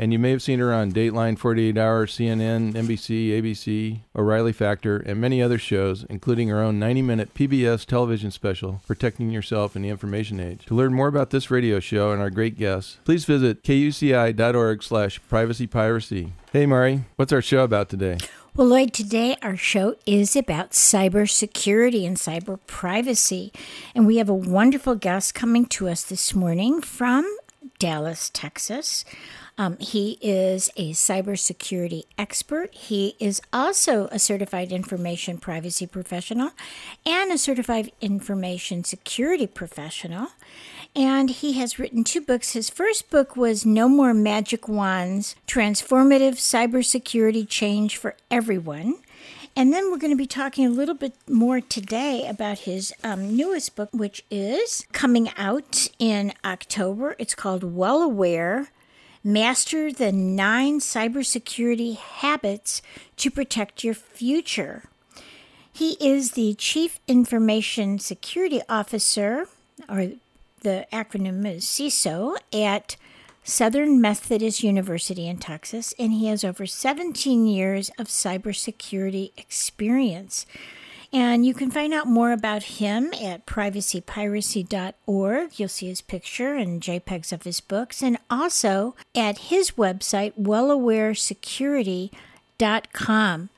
And you may have seen her on Dateline, 48 Hour, CNN, NBC, ABC, O'Reilly Factor, and many other shows, including her own 90 minute PBS television special, Protecting Yourself in the Information Age. To learn more about this radio show and our great guests, please visit kuci.org slash privacypiracy. Hey, Mari, what's our show about today? Well, Lloyd, today our show is about cybersecurity and cyber privacy. And we have a wonderful guest coming to us this morning from Dallas, Texas. Um, he is a cybersecurity expert. He is also a certified information privacy professional and a certified information security professional. And he has written two books. His first book was No More Magic Wands Transformative Cybersecurity Change for Everyone. And then we're going to be talking a little bit more today about his um, newest book, which is coming out in October. It's called Well Aware Master the nine cybersecurity habits to protect your future. He is the Chief Information Security Officer, or the acronym is CISO, at Southern Methodist University in Texas, and he has over 17 years of cybersecurity experience. And you can find out more about him at privacypiracy.org. You'll see his picture and JPEGs of his books, and also at his website, wellawaresecurity.com.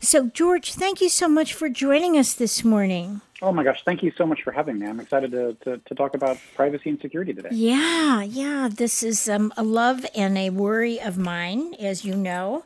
So, George, thank you so much for joining us this morning. Oh my gosh, thank you so much for having me. I'm excited to, to, to talk about privacy and security today. Yeah, yeah. This is um, a love and a worry of mine, as you know.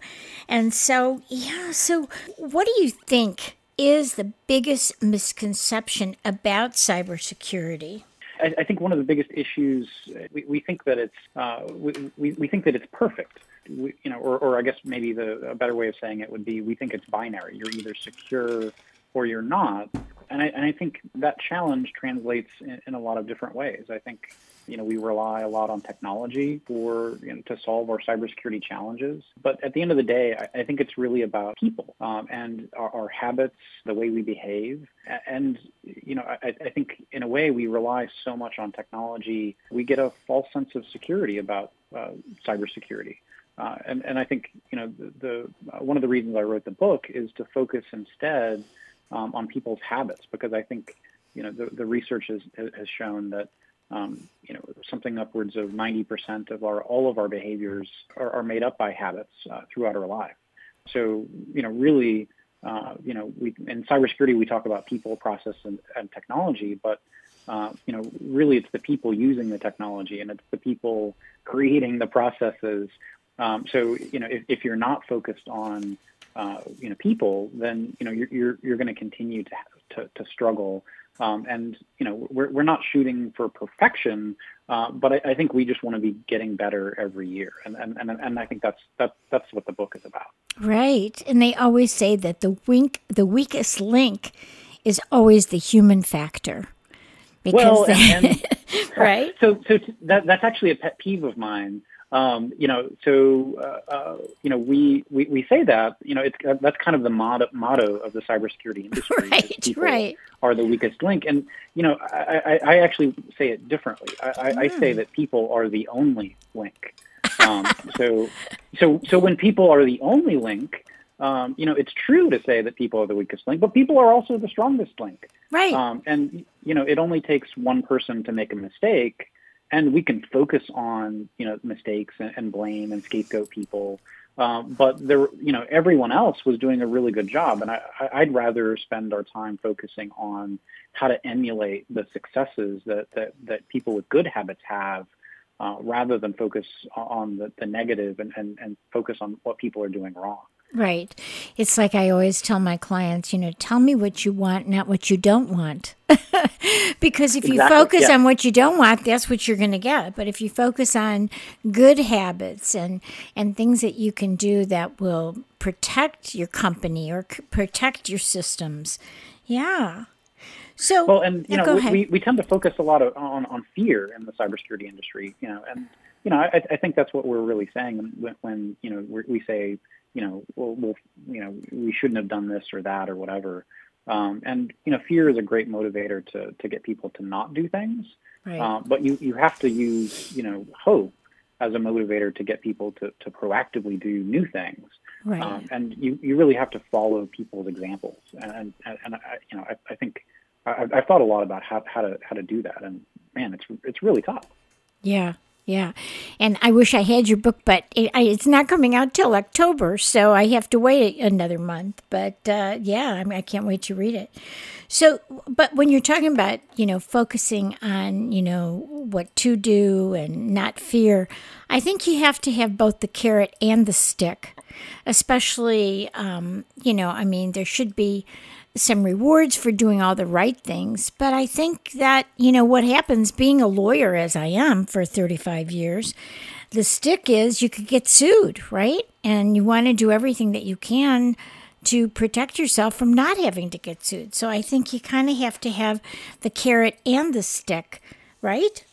And so, yeah, so what do you think is the biggest misconception about cybersecurity? I, I think one of the biggest issues we, we think that it's uh, we, we, we think that it's perfect. We, you know, or, or I guess maybe the a better way of saying it would be we think it's binary. You're either secure or you're not. And I, and I think that challenge translates in, in a lot of different ways. I think you know, we rely a lot on technology for you know, to solve our cybersecurity challenges. But at the end of the day, I, I think it's really about people um, and our, our, habits, the way we behave, and you know, I, I, think in a way we rely so much on technology, we get a false sense of security about uh, cybersecurity. Uh, and, and I think you know the, the uh, one of the reasons I wrote the book is to focus instead um, on people's habits because I think you know the, the research has, has shown that um, you know, something upwards of 90% of our all of our behaviors are, are made up by habits uh, throughout our life. So, you know, really, uh, you know, we in cybersecurity we talk about people, process, and, and technology, but uh, you know, really, it's the people using the technology and it's the people creating the processes. Um, so, you know, if, if you're not focused on uh, you know people, then you know you're you're, you're going to continue to, to to struggle um, and you know, we're we're not shooting for perfection, uh, but I, I, think we just want to be getting better every year, and and and, and I think that's that that's what the book is about. Right, and they always say that the wink, the weakest link, is always the human factor. Because well, and, and, right. So so that that's actually a pet peeve of mine. Um, you know, so uh, uh, you know, we, we we say that you know it's uh, that's kind of the motto, motto of the cybersecurity industry. Right, right. Are the weakest link, and you know, I, I, I actually say it differently. I, mm. I, say hmm. that people are the only link. Um, so, so so when people are the only link, um, you know, it's true to say that people are the weakest link, but people are also the strongest link. Right. Um, and you know, it only takes one person to make a mistake and we can focus on you know mistakes and, and blame and scapegoat people Um, but there, you know, everyone else was doing a really good job, and I, I'd rather spend our time focusing on how to emulate the successes that that, that people with good habits have, uh, rather than focus on the, the negative and, and, and focus on what people are doing wrong. Right. It's like I always tell my clients, you know, tell me what you want, not what you don't want. because if Exactly, you focus yeah. on what you don't want, that's what you're going to get. But if you focus on good habits and and things that you can do that will protect your company or c- protect your systems, yeah. So Well, and you know, ahead. we, we tend to focus a lot of, on on fear in the cybersecurity industry. You know, and you know, I, I think that's what we're really saying when, when you know we we say, you know, well, well, you know, we shouldn't have done this or that or whatever. Um, and you know, fear is a great motivator to to get people to not do things. right. Uh, but you you have to use you know hope as a motivator to get people to to proactively do new things. right. Um, and you, you really have to follow people's examples. And, and, and I, you know, I, I think I, I've thought a lot about how, how to, how to do that. And man, it's, it's really tough. Yeah, yeah. And I wish I had your book, but it, I, it's not coming out till October, so I have to wait another month. But uh, yeah, I, mean, I can't wait to read it. So, but when you're talking about, you know, focusing on, you know, what to do and not fear, I think you have to have both the carrot and the stick. Especially, um, you know, I mean, there should be some rewards for doing all the right things. But I think that, you know, what happens being a lawyer, as I am for 35 years, the stick is you could get sued, right? And you want to do everything that you can to protect yourself from not having to get sued. So I think you kind of have to have the carrot and the stick, right?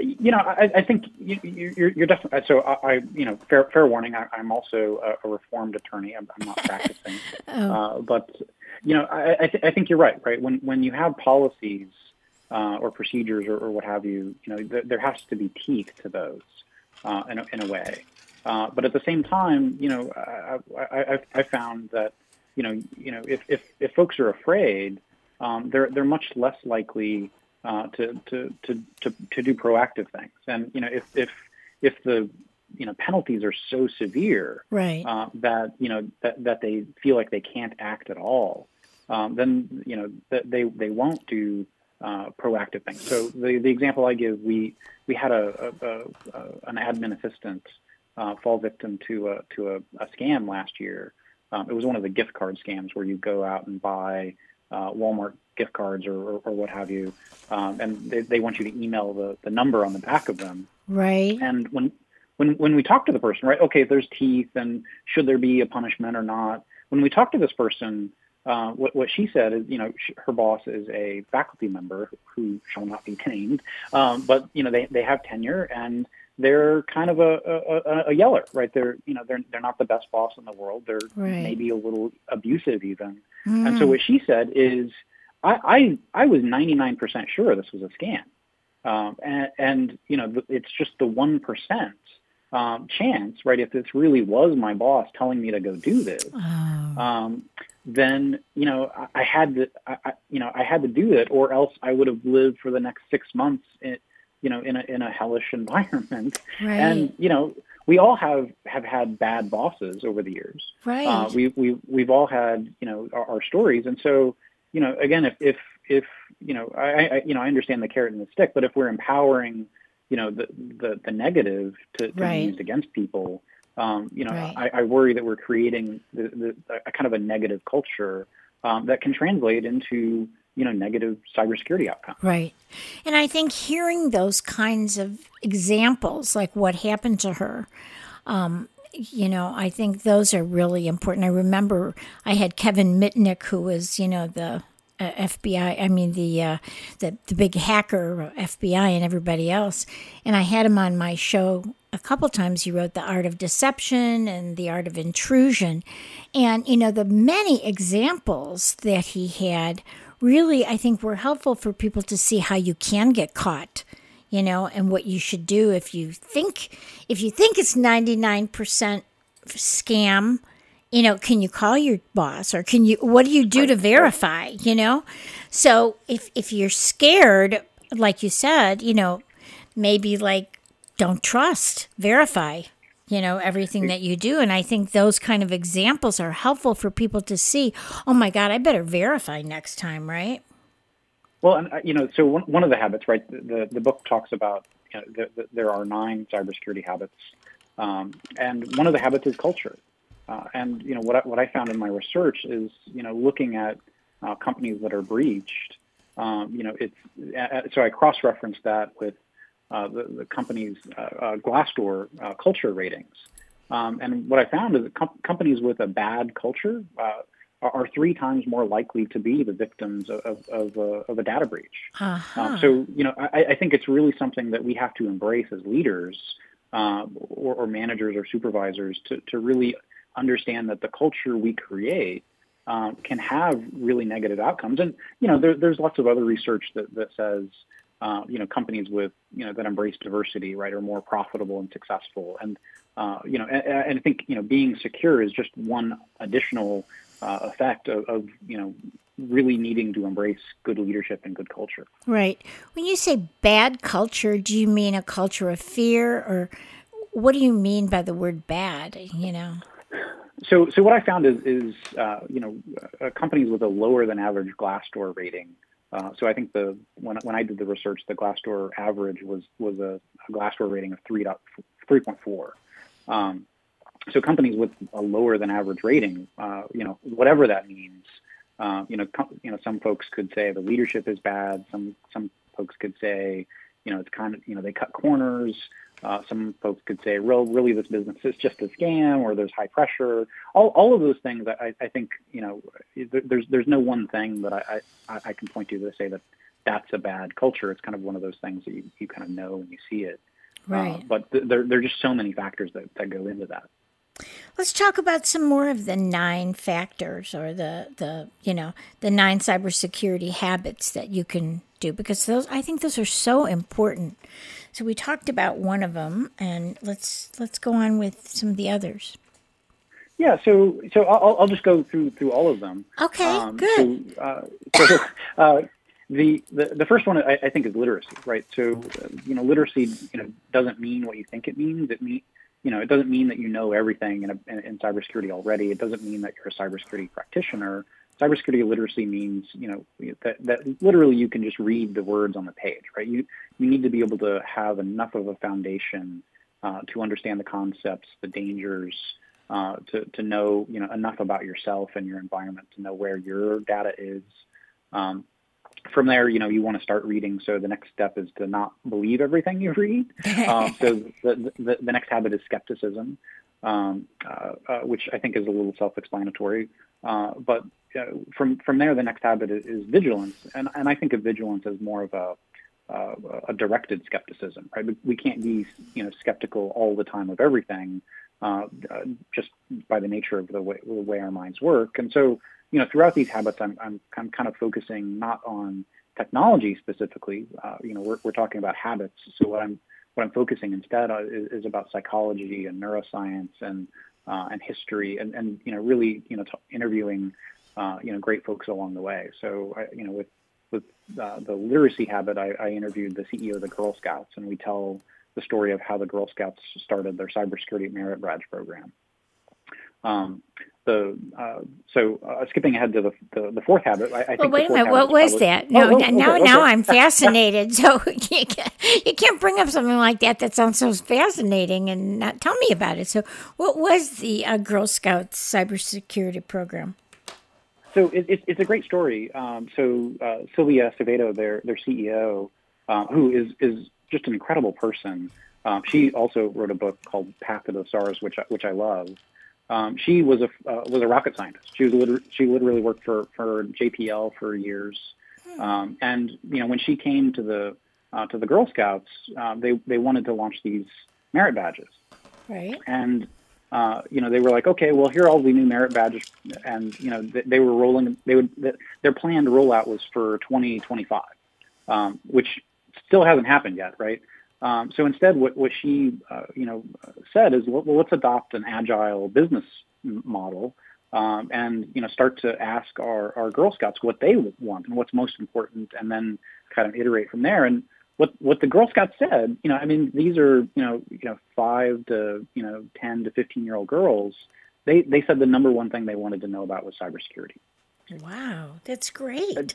You know, I, I think you, you- you're, you're definitely, so I, I, you know, fair, fair warning, I, I'm also a, a reformed attorney. I'm, I'm not practicing. uh, but, you know, I, I, th- I think you're right, right? When, when you have policies uh, or procedures or, or what have you, you know, th- there has to be teeth to those uh, in, a, in a way. Uh, but at the same time, you know, I, I, I, found that, you know, you know, if, if, if folks are afraid, um, they're, they're much less likely uh, to, to, to, to, to do proactive things. And, you know, if, if, if the, you know, penalties are so severe Right. uh, that, you know, that, that they feel like they can't act at all, um, then, you know, that they, they won't do uh, proactive things. So the, the example I give, we, we had a, a, a, a an admin assistant uh, fall victim to a, to a, a scam last year. Um, it was one of the gift card scams where you go out and buy uh, Walmart gift cards or, or, or what have you, um, and they, they want you to email the, the number on the back of them. Right. And when when when we talk to the person, right? Okay, if there's teeth, and should there be a punishment or not? When we talk to this person, uh, what what she said is, you know, sh her boss is a faculty member who shall not be named, um, but you know, they they have tenure and they're kind of a, a, a yeller, right? They're you know they're they're not the best boss in the world. They're Right. maybe a little abusive even. Mm. And so what she said is, I I, I was 99% sure this was a scam, um, and, and you know it's just the one percent um, chance, right? If this really was my boss telling me to go do this, Oh, um, then you know I, I had to, I, I, you know, I had to do it, or else I would have lived for the next six months, in, you know, in a in a hellish environment. right. And you know, we all have have had bad bosses over the years. right. Uh, we we we've all had you know our, our stories, and so you know again, if if if you know I, I you know I understand the carrot and the stick, but if we're empowering you know the the, the negative to, to Right. be used against people, um, you know Right. I, I worry that we're creating the, the, a kind of a negative culture um, that can translate into you know negative cybersecurity outcomes. Right. And I think hearing those kinds of examples, like what happened to her, um, you know, I think those are really important. I remember I had Kevin Mitnick, who was, you know, the uh, FBI, I mean, the, uh, the, the big hacker, uh, FBI, and everybody else. And I had him on my show a couple times. He wrote The Art of Deception and The Art of Intrusion. And, you know, the many examples that he had really, I think, were helpful for people to see how you can get caught you know, and what you should do if you think if you think it's 99% scam, you know, can you call your boss or can you what do you do to verify, you know? So if if you're scared, like you said, you know, maybe like don't trust, verify. you know everything that you do. And i think those kind of examples are helpful for people to see oh my god i better verify next time right? Well and uh, you know so one, one of the habits right the, the book talks about you know, the, the, there are nine cybersecurity habits. Um, and one of the habits is culture uh, and you know what I, what I found in my research is you know looking at uh, companies that are breached um, you know it's uh, so I cross-referenced that with uh, the, the, company's uh, uh, Glassdoor culture ratings. Um, and what I found is that com- companies with a bad culture are, are, three times more likely to be the victims of, of, of, a, of a, data breach. Uh-huh. Um, so, you know, I, I, think it's really something that we have to embrace as leaders or, or, managers or supervisors to, to really understand that the culture we create um, can have really negative outcomes. And, you know, there, there's lots of other research that, that says, uh, you know, companies with, you know, that embrace diversity, right, are more profitable and successful. And, uh, you know, and, and, I think, you know, being secure is just one additional uh, effect of, of, you know, really needing to embrace good leadership and good culture. Right. When you say bad culture, do you mean a culture of fear or what do you mean by the word bad, you know? So, so what I found is, is uh, you know, uh, companies with a lower than average Glassdoor rating uh, so I think the when when I did the research, the Glassdoor average was was a, a Glassdoor rating of three three point four. Um, so companies with a lower than average rating, uh, you know, whatever that means, uh, you know, com- you know, some folks could say the leadership is bad. Some some folks could say, you know, it's kind of you know they cut corners. Uh, some folks could say, "Real, really, this business is just a scam, or there's high pressure." All, all of those things, I, I think, you know, there's there's no one thing that I, I, I can point to to say that that's a bad culture. It's kind of one of those things that you, you kind of know when you see it. Uh, right. Uh, but th- there there are just so many factors that, that go into that. Let's talk about some more of the nine factors or the, the you know the nine cybersecurity habits that you can do because those I think those are so important. So we talked about one of them, and let's let's go on with some of the others. Yeah, so so I'll, I'll just go through through all of them. Okay, um, good. So, uh, so uh, the, the the first one I, I, think is literacy, right? So uh, you know, literacy you know doesn't mean what you think it means. It mean you know, it doesn't mean that you know everything in, a, in, in cybersecurity already. It doesn't mean that you're a cybersecurity practitioner. Cybersecurity literacy means, you know, that, that literally you can just read the words on the page, right? You, you need to be able to have enough of a foundation uh, to understand the concepts, the dangers, uh, to, to know, you know, enough about yourself and your environment to know where your data is. Um, from there, you know, you want to start reading. So the next step is to not believe everything you read. Um, so the, the, the, next habit is skepticism, um, uh, uh, which I think is a little self-explanatory. Uh, but uh, from from there, the next habit is, is, vigilance, and and I think of vigilance as more of a uh, a directed skepticism. Right? We can't be you know skeptical all the time of everything, uh, just by the nature of the way the way our minds work. And so you know, throughout these habits, I'm, I'm, I'm kind of focusing not on technology specifically. Uh, you know, we're, we're talking about habits. So what I'm what I'm focusing instead is, is about psychology and neuroscience and uh, and history and, and you know really you know t- interviewing uh, you know great folks along the way. So I, you know with with uh, the literacy habit, I, I interviewed the CEO of the Girl Scouts, and we tell the story of how the Girl Scouts started their cybersecurity merit badge program. Um, the uh, so uh, skipping ahead to the the, the fourth habit. I, I well, wait a minute. What was probably, that? No, oh, oh, now okay, now I'm fascinated. so you can't, you can't bring up something like that that sounds so fascinating and not tell me about it. So, what was the uh, Girl Scouts cybersecurity program? So it, it, it's a great story. Um, so uh, Sylvia Acevedo, their their CEO, uh, who is is just an incredible person. Um, she also wrote a book called Path to the Stars, which which I love. Um, she was a uh, was a rocket scientist. She was liter- she literally worked for for JPL for years, hmm. um, and you know when she came to the uh, to the Girl Scouts, uh, they they wanted to launch these merit badges, right? And uh, you know they were like, okay, well here are all the new merit badges, and you know they, they were rolling. They would their planned rollout was for 2025, um, which still hasn't happened yet, right? Um, so instead, what, what she, uh, you know, said is, well, let's adopt an agile business model um, and, you know, start to ask our, our Girl Scouts what they want and what's most important and then kind of iterate from there. And what what the Girl Scouts said, you know, I mean, these are you know you know five to you know ten to fifteen year old girls. They they said the number one thing they wanted to know about was cybersecurity. Wow, that's great.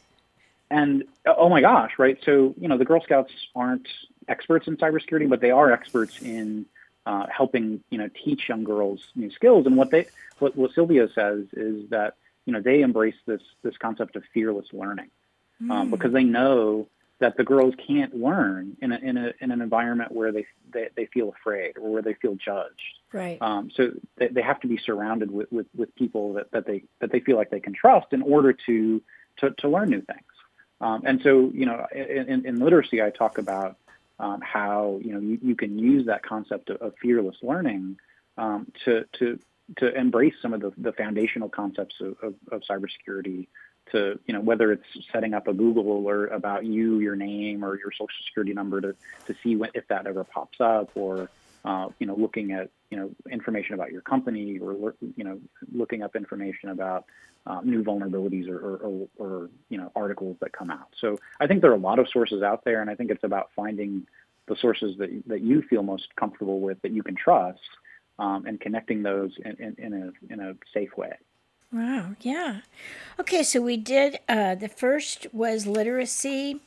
And oh my gosh, right? So you know, the Girl Scouts aren't experts in cybersecurity, but they are experts in uh, helping you know teach young girls new skills. And what they what, what Sylvia says is that you know they embrace this this concept of fearless learning um, mm. because they know that the girls can't learn in a, in a in an environment where they they, they feel afraid or where they feel judged. Right. Um, so they, they have to be surrounded with, with, with people that, that they that they feel like they can trust in order to to, to learn new things. Um, and so you know in, in literacy I talk about um, how you know you, you can use that concept of, of fearless learning um, to to to embrace some of the, the foundational concepts of, of, of cybersecurity to you know whether it's setting up a Google alert about you, your name, or your social security number to to see if that ever pops up, or uh, you know looking at you know information about your company, or you know looking up information about uh, new vulnerabilities or, or, or, or, you know articles that come out. So I think there are a lot of sources out there, and I think it's about finding the sources that that you feel most comfortable with that you can trust, um, and connecting those in, in, in a in a safe way. Wow, yeah. Okay, so we did uh, the first was literacy.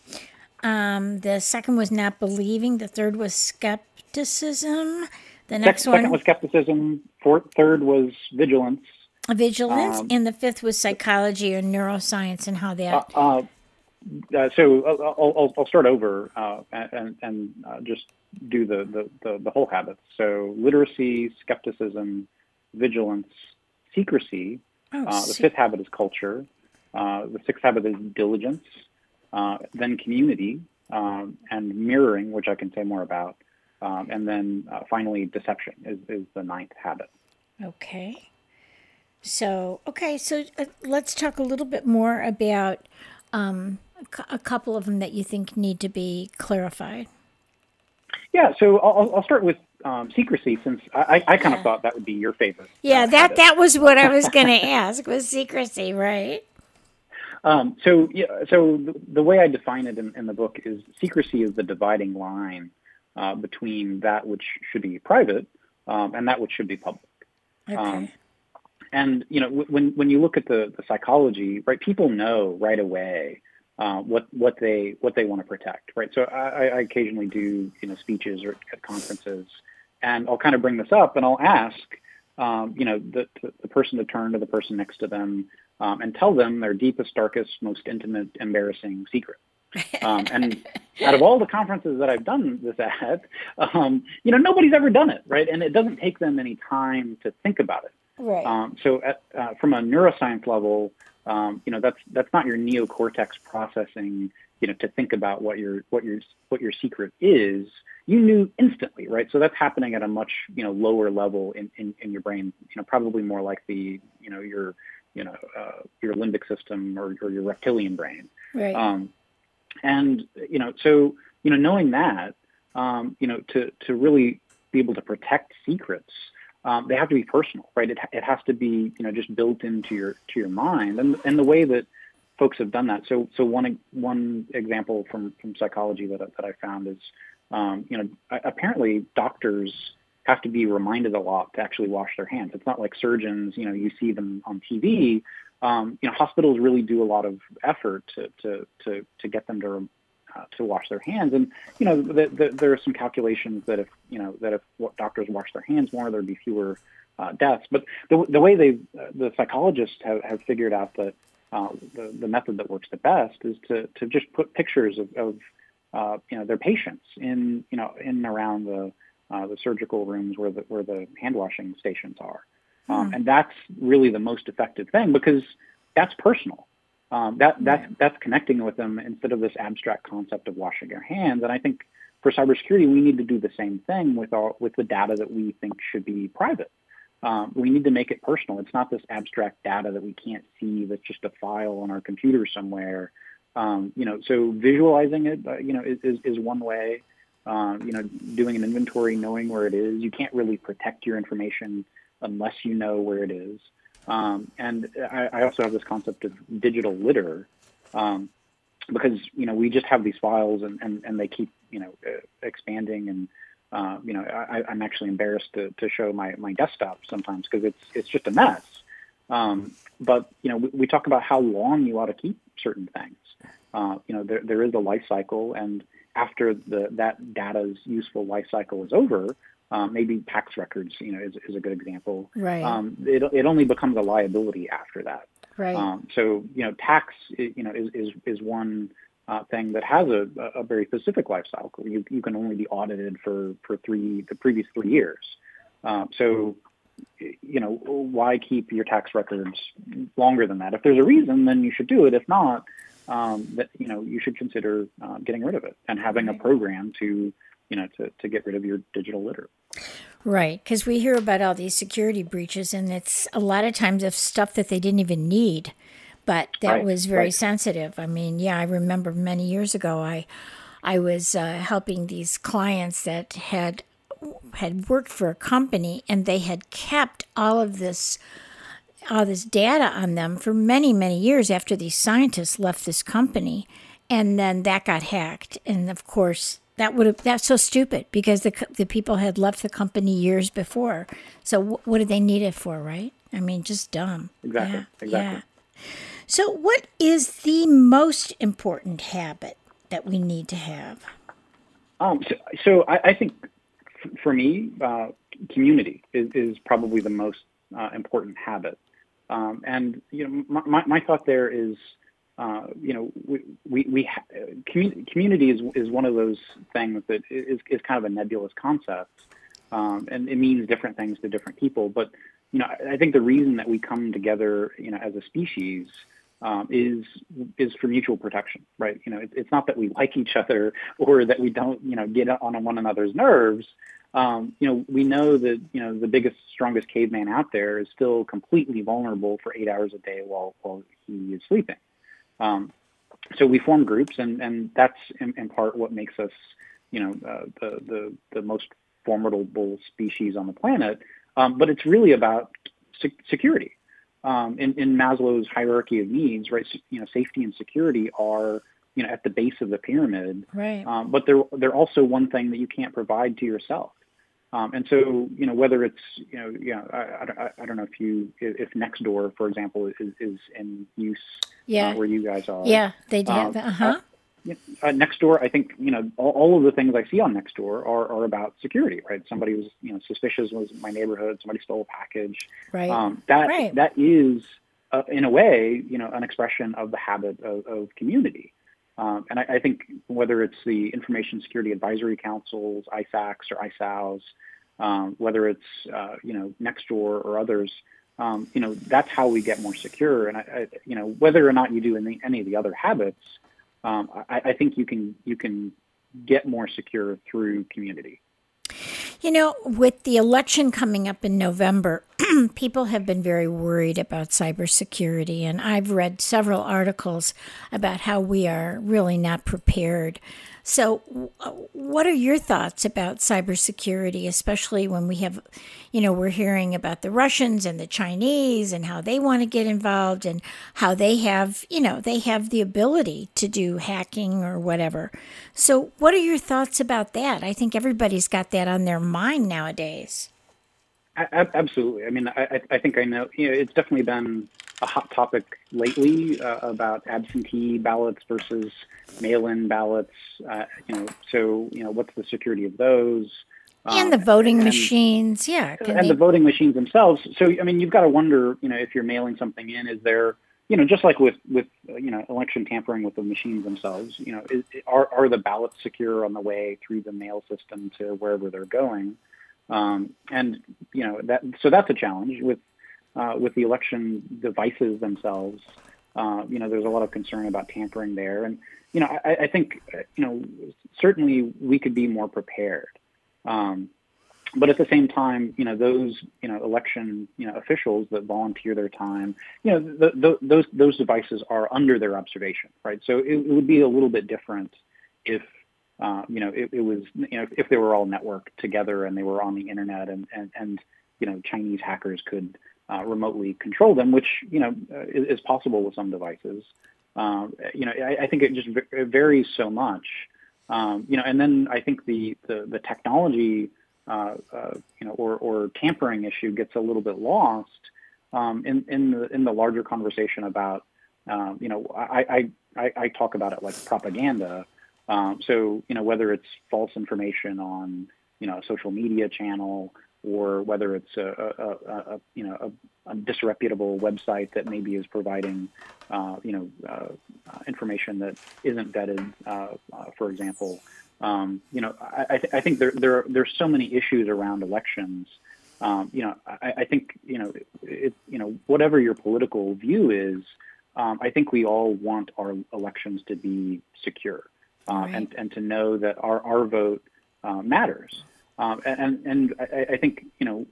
Um, the second was not believing. The third was skepticism. The next second, one second was skepticism. Fourth, third was vigilance. Vigilance, um, and the fifth was psychology or neuroscience and how that. Uh, uh, uh so I'll, I'll, I'll, start over uh, and, and uh, just do the, the, the, the whole habits. So literacy, skepticism, vigilance, secrecy, Oh, uh, the fifth habit is culture. Uh, the sixth habit is diligence. Uh, then community um, and mirroring, which I can say more about. Um, and then uh, finally, deception is, is the ninth habit. Okay. So, okay, so uh, let's talk a little bit more about um, a couple of them that you think need to be clarified. Yeah, so I'll, I'll start with um, secrecy, since I, I kind of thought that would be your favorite. Yeah, uh, that that was what I was going to ask was secrecy, right? Um, so, yeah, so the, the, way I define it in, in, the book is secrecy is the dividing line uh, between that which should be private um, and that which should be public. Okay. Um, and you know, when when you look at the, the psychology, right? People know right away uh, what what they what they want to protect, right? So I, I occasionally do you know speeches or at conferences, and I'll kind of bring this up, and I'll ask, um, you know, the, the person to turn to the person next to them um, and tell them their deepest, darkest, most intimate, embarrassing secret. Um, and out of all the conferences that I've done this at, um, you know, nobody's ever done it, right? And it doesn't take them any time to think about it. Right. Um, so, at, uh, from a neuroscience level, um, you know, that's that's not your neocortex processing, you know, to think about what your what your what your secret is you knew instantly, right? So that's happening at a much you know lower level in, in, in your brain. You know, probably more like the you know your you know uh, your limbic system or, or your reptilian brain. Right. Um, and you know, so you know, knowing that, um, you know, to to really be able to protect secrets, um, they have to be personal, right? It, it has to be you know just built into your to your mind, and and the way that folks have done that. So so one one example from from psychology that that I found is um, you know, apparently doctors have to be reminded a lot to actually wash their hands. It's not like surgeons, you know, you see them on TV. Um, you know, hospitals really do a lot of effort to to to, to get them to uh, to wash their hands. And you know, the, the, there are some calculations that if you know that if doctors wash their hands more, there'd be fewer uh, deaths. But the the way they uh, the psychologists have, have figured out that uh, the the method that works the best is to to just put pictures of, of uh, you know their patients in you know in and around the uh, the surgical rooms where the where the hand washing stations are, um, hmm. and that's really the most effective thing because that's personal. Um, that that's that's connecting with them instead of this abstract concept of washing your hands. And I think for cybersecurity, we need to do the same thing with our with the data that we think should be private. Um, we need to make it personal. It's not this abstract data that we can't see that's just a file on our computer somewhere um, you know, so visualizing it, uh, you know, is, is, is one way. Um, you know, doing an inventory, knowing where it is. You can't really protect your information unless you know where it is. Um, and I, I, also have this concept of digital litter. Um, because you know we just have these files and, and, and they keep you know uh, expanding and uh, you know I, I'm actually embarrassed to, to show my, my desktop sometimes because it's it's just a mess. Um, but you know we, we, talk about how long you ought to keep certain things. Uh, you know there there is a life cycle, and after the that data's useful life cycle is over, um, maybe tax records you know is, is a good example. Right. Um, it it only becomes a liability after that. Right. Um, so you know, tax you know is is is one uh, thing that has a, a very specific life cycle. You you can only be audited for for three the previous three years. Um, so you know why keep your tax records longer than that? If there's a reason, then you should do it. If not, um, that you know you should consider uh, getting rid of it and having a program to you know to to get rid of your digital litter. Right, because we hear about all these security breaches, and it's a lot of times of stuff that they didn't even need, but that right, was very right. sensitive. I mean, yeah, I remember many years ago, I, I was uh, helping these clients that had had worked for a company, and they had kept all of this all this data on them for many many years after these scientists left this company, and then that got hacked, and of course that would have that's so stupid because the the people had left the company years before. So w- what did they need it for, right? I mean, just dumb. Exactly. Yeah, exactly. Yeah. So what is the most important habit that we need to have? Um, so, so I, I think f- for me, uh, community is, is probably the most uh, important habit. Um, and you know, my, my, thought there is uh, you know, we, we, we ha- community is, is one of those things that is, is kind of a nebulous concept. Um, and it means different things to different people. But, you know, I think the reason that we come together, you know, as a species um, is is for mutual protection, right? You know, it, it's not that we like each other or that we don't, you know, get on one another's nerves. Um, you know, we know that you know the biggest, strongest caveman out there is still completely vulnerable for eight hours a day while while he is sleeping. Um, so we form groups, and, and that's in, in part what makes us, you know, uh, the, the, the most formidable species on the planet. Um, but it's really about security. Um, in, in Maslow's hierarchy of needs, right? So, you know, safety and security are you know at the base of the pyramid. Right. Um, but they're they're also one thing that you can't provide to yourself. Um, and so, you know, whether it's, you know, know, I, I, I don't know if you, if Nextdoor, for example, is, is in use uh, yeah. Uh, where you guys are. Yeah, they do. Um. Uh, uh, Nextdoor, I think, you know, all, all, of the things I see on Nextdoor are, are about security, right? Somebody was, you know, suspicious was my neighborhood. Somebody stole a package. Right. Um, that, right. that is, uh, in a way, you know, an expression of the habit of, of community. Um, and I, I, think whether it's the Information Security Advisory Councils, ISACs or ISAOs, um, whether it's uh, you know Nextdoor or others, um, you know that's how we get more secure. And I, I, you know whether or not you do any, any of the other habits, um, I, I think you can you can get more secure through community. You know, with the election coming up in November, people have been very worried about cybersecurity, and I've read several articles about how we are really not prepared. So, what are your thoughts about cybersecurity, especially when we have, you know, we're hearing about the Russians and the Chinese and how they want to get involved and how they have, you know, they have the ability to do hacking or whatever. So, what are your thoughts about that? I think everybody's got that on their mind nowadays. Absolutely. I mean, I, I think I know. You know, it's definitely been a hot topic lately uh, about absentee ballots versus mail-in ballots. Uh, you know, so you know, what's the security of those? And the um, voting and, machines, yeah, and they... the voting machines themselves. So, I mean, you've got to wonder, you know, if you're mailing something in, is there, you know, just like with with you know election tampering with the machines themselves, you know, is, are are the ballots secure on the way through the mail system to wherever they're going? Um, and you know that so that's a challenge with uh, with the election devices themselves. Uh, you know, there's a lot of concern about tampering there, and you know, I, I think you know certainly we could be more prepared. Um, but at the same time, you know, those you know election you know officials that volunteer their time, you know, the, the, those those devices are under their observation, right? So it, it would be a little bit different if uh, you know, it, it, was, you know, if they were all networked together and they were on the internet and, and, and you know, Chinese hackers could uh, remotely control them, which, you know, uh, is, is, possible with some devices. Um, you know, I, I, think it just varies so much. Um, you know, and then I think the the, the technology, uh, uh, you know, or, or tampering issue gets a little bit lost um, in in the in the larger conversation about, um, you know, I, I I talk about it like propaganda. Um, so you know, whether it's false information on you know a social media channel or whether it's a, a, a, a you know a, disreputable website that maybe is providing uh, you know uh, uh, information that isn't vetted, uh, uh, for example. Um, you know, I, I think there, there there's so many issues around elections. Um, you know, I, I, think you know it, you know whatever your political view is, um, I think we all want our elections to be secure uh, right. and and to know that our our vote matters. Um, and and I, I, think you know,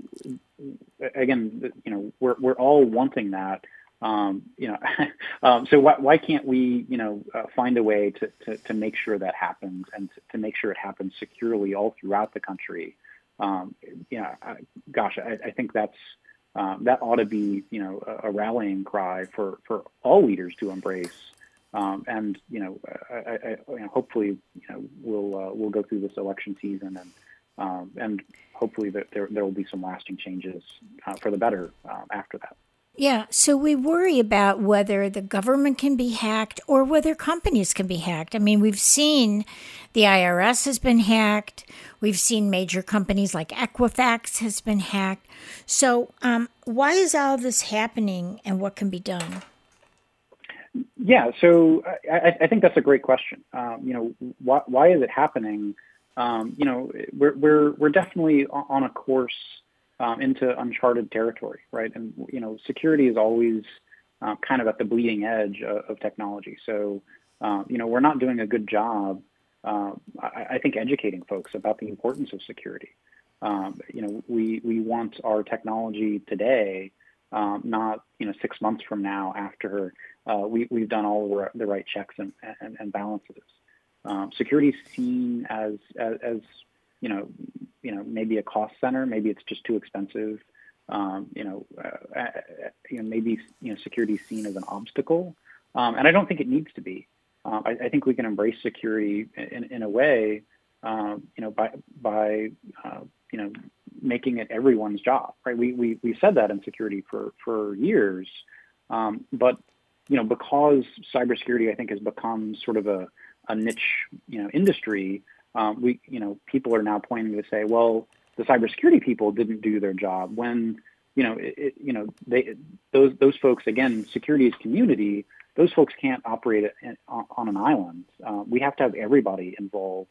again, you know, we're we're all wanting that. Um, you know, um, so why, why can't we, you know, uh, find a way to, to, to, make sure that happens and to, to, make sure it happens securely all throughout the country? Um, you know, I, gosh, I, I, think that's um, that ought to be, you know, a, a, rallying cry for, for all leaders to embrace. Um, and you know, I, you know, hopefully, you know, we'll uh, we'll go through this election season and um, and hopefully that there, there will be some lasting changes uh, for the better uh, after that. Yeah, so we worry about whether the government can be hacked or whether companies can be hacked. I mean, we've seen the IRS has been hacked. We've seen major companies like Equifax has been hacked. So, um, why is all this happening, and what can be done? Yeah, so I, I think that's a great question. Um, you know, why, why is it happening? um, you know, we're, we're, we're definitely on a course um, into uncharted territory, right? And, you know, security is always uh, kind of at the bleeding edge of, of technology. So, uh, you know, we're not doing a good job, uh, I, I, think, educating folks about the importance of security. Um, you know, we, we want our technology today, um, not, you know, six months from now after uh, we, we've done all the right checks and, and, and balances. Um, security is seen as, as, as you know you know maybe a cost center, maybe it's just too expensive. Um, you know, uh, uh, you know maybe you know security is seen as an obstacle, um, and I don't think it needs to be. Um, I, I, think we can embrace security in, in a way, um, you know, by by uh, you know making it everyone's job, right? We we we said that in security for for years, um, but you know because cybersecurity I think has become sort of a a niche, you know, industry, um, we, you know, people are now pointing to say, well, the cybersecurity people didn't do their job when, you know, it, it, you know, they, those, those folks, again, security is community. Those folks can't operate it on an island. Uh, we have to have everybody involved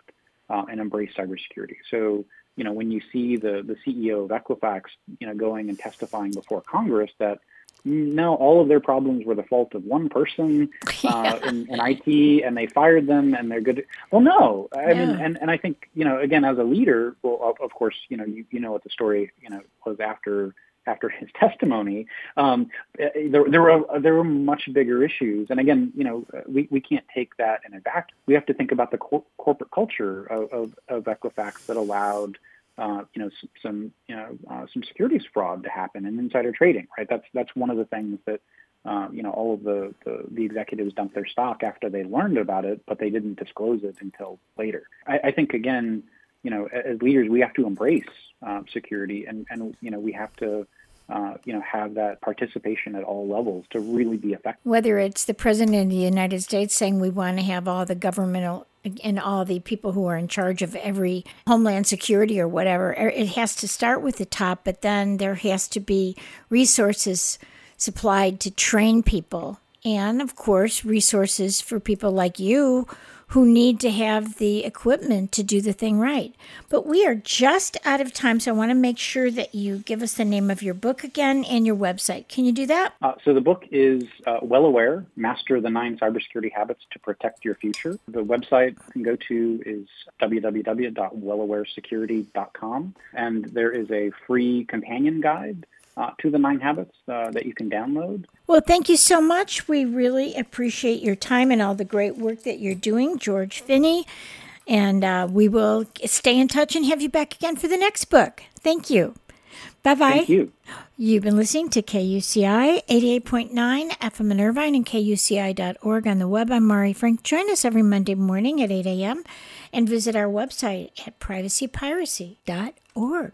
uh, and embrace cybersecurity. So, you know, when you see the, the CEO of Equifax, you know, going and testifying before Congress that no, all of their problems were the fault of one person uh, in, in, IT, and they fired them, and they're good. Well, no, I yeah. mean, and, and I think you know, again, as a leader, well, of, of course, you know, you, you know what the story you know was after after his testimony. Um, eh, there, there were there were much bigger issues, and again, you know, we, we can't take that in a vacuum. We have to think about the cor- corporate culture of, of, of Equifax that allowed uh, you know, some, some you know, uh, some securities fraud to happen and insider trading, right? That's that's one of the things that uh, you know all of the, the, the executives dumped their stock after they learned about it, but they didn't disclose it until later. I, I think again, you know, as leaders, we have to embrace um, security, and and you know, we have to uh, you know, have that participation at all levels to really be effective. Whether it's the president of the United States saying we want to have all the governmental and all the people who are in charge of every homeland security or whatever, er, it has to start with the top, but then there has to be resources supplied to train people. And of course, resources for people like you who need to have the equipment to do the thing right. But we are just out of time, so I want to make sure that you give us the name of your book again and your website. Can you do that? Uh, so the book is uh, Well Aware Master the Nine Cybersecurity Habits to Protect Your Future. The website you can go to is www.wellawaresecurity.com, and there is a free companion guide uh, to the nine habits uh, that you can download. Well, thank you so much. We really appreciate your time and all the great work that you're doing, George Finney. And uh, we will stay in touch and have you back again for the next book. Thank you. Bye bye. Thank you. You've been listening to KUCI 88.9 FM in Irvine and KUCI.org on the web. I'm Mari Frank. Join us every Monday morning at 8 a.m. and visit our website at privacypiracy.org.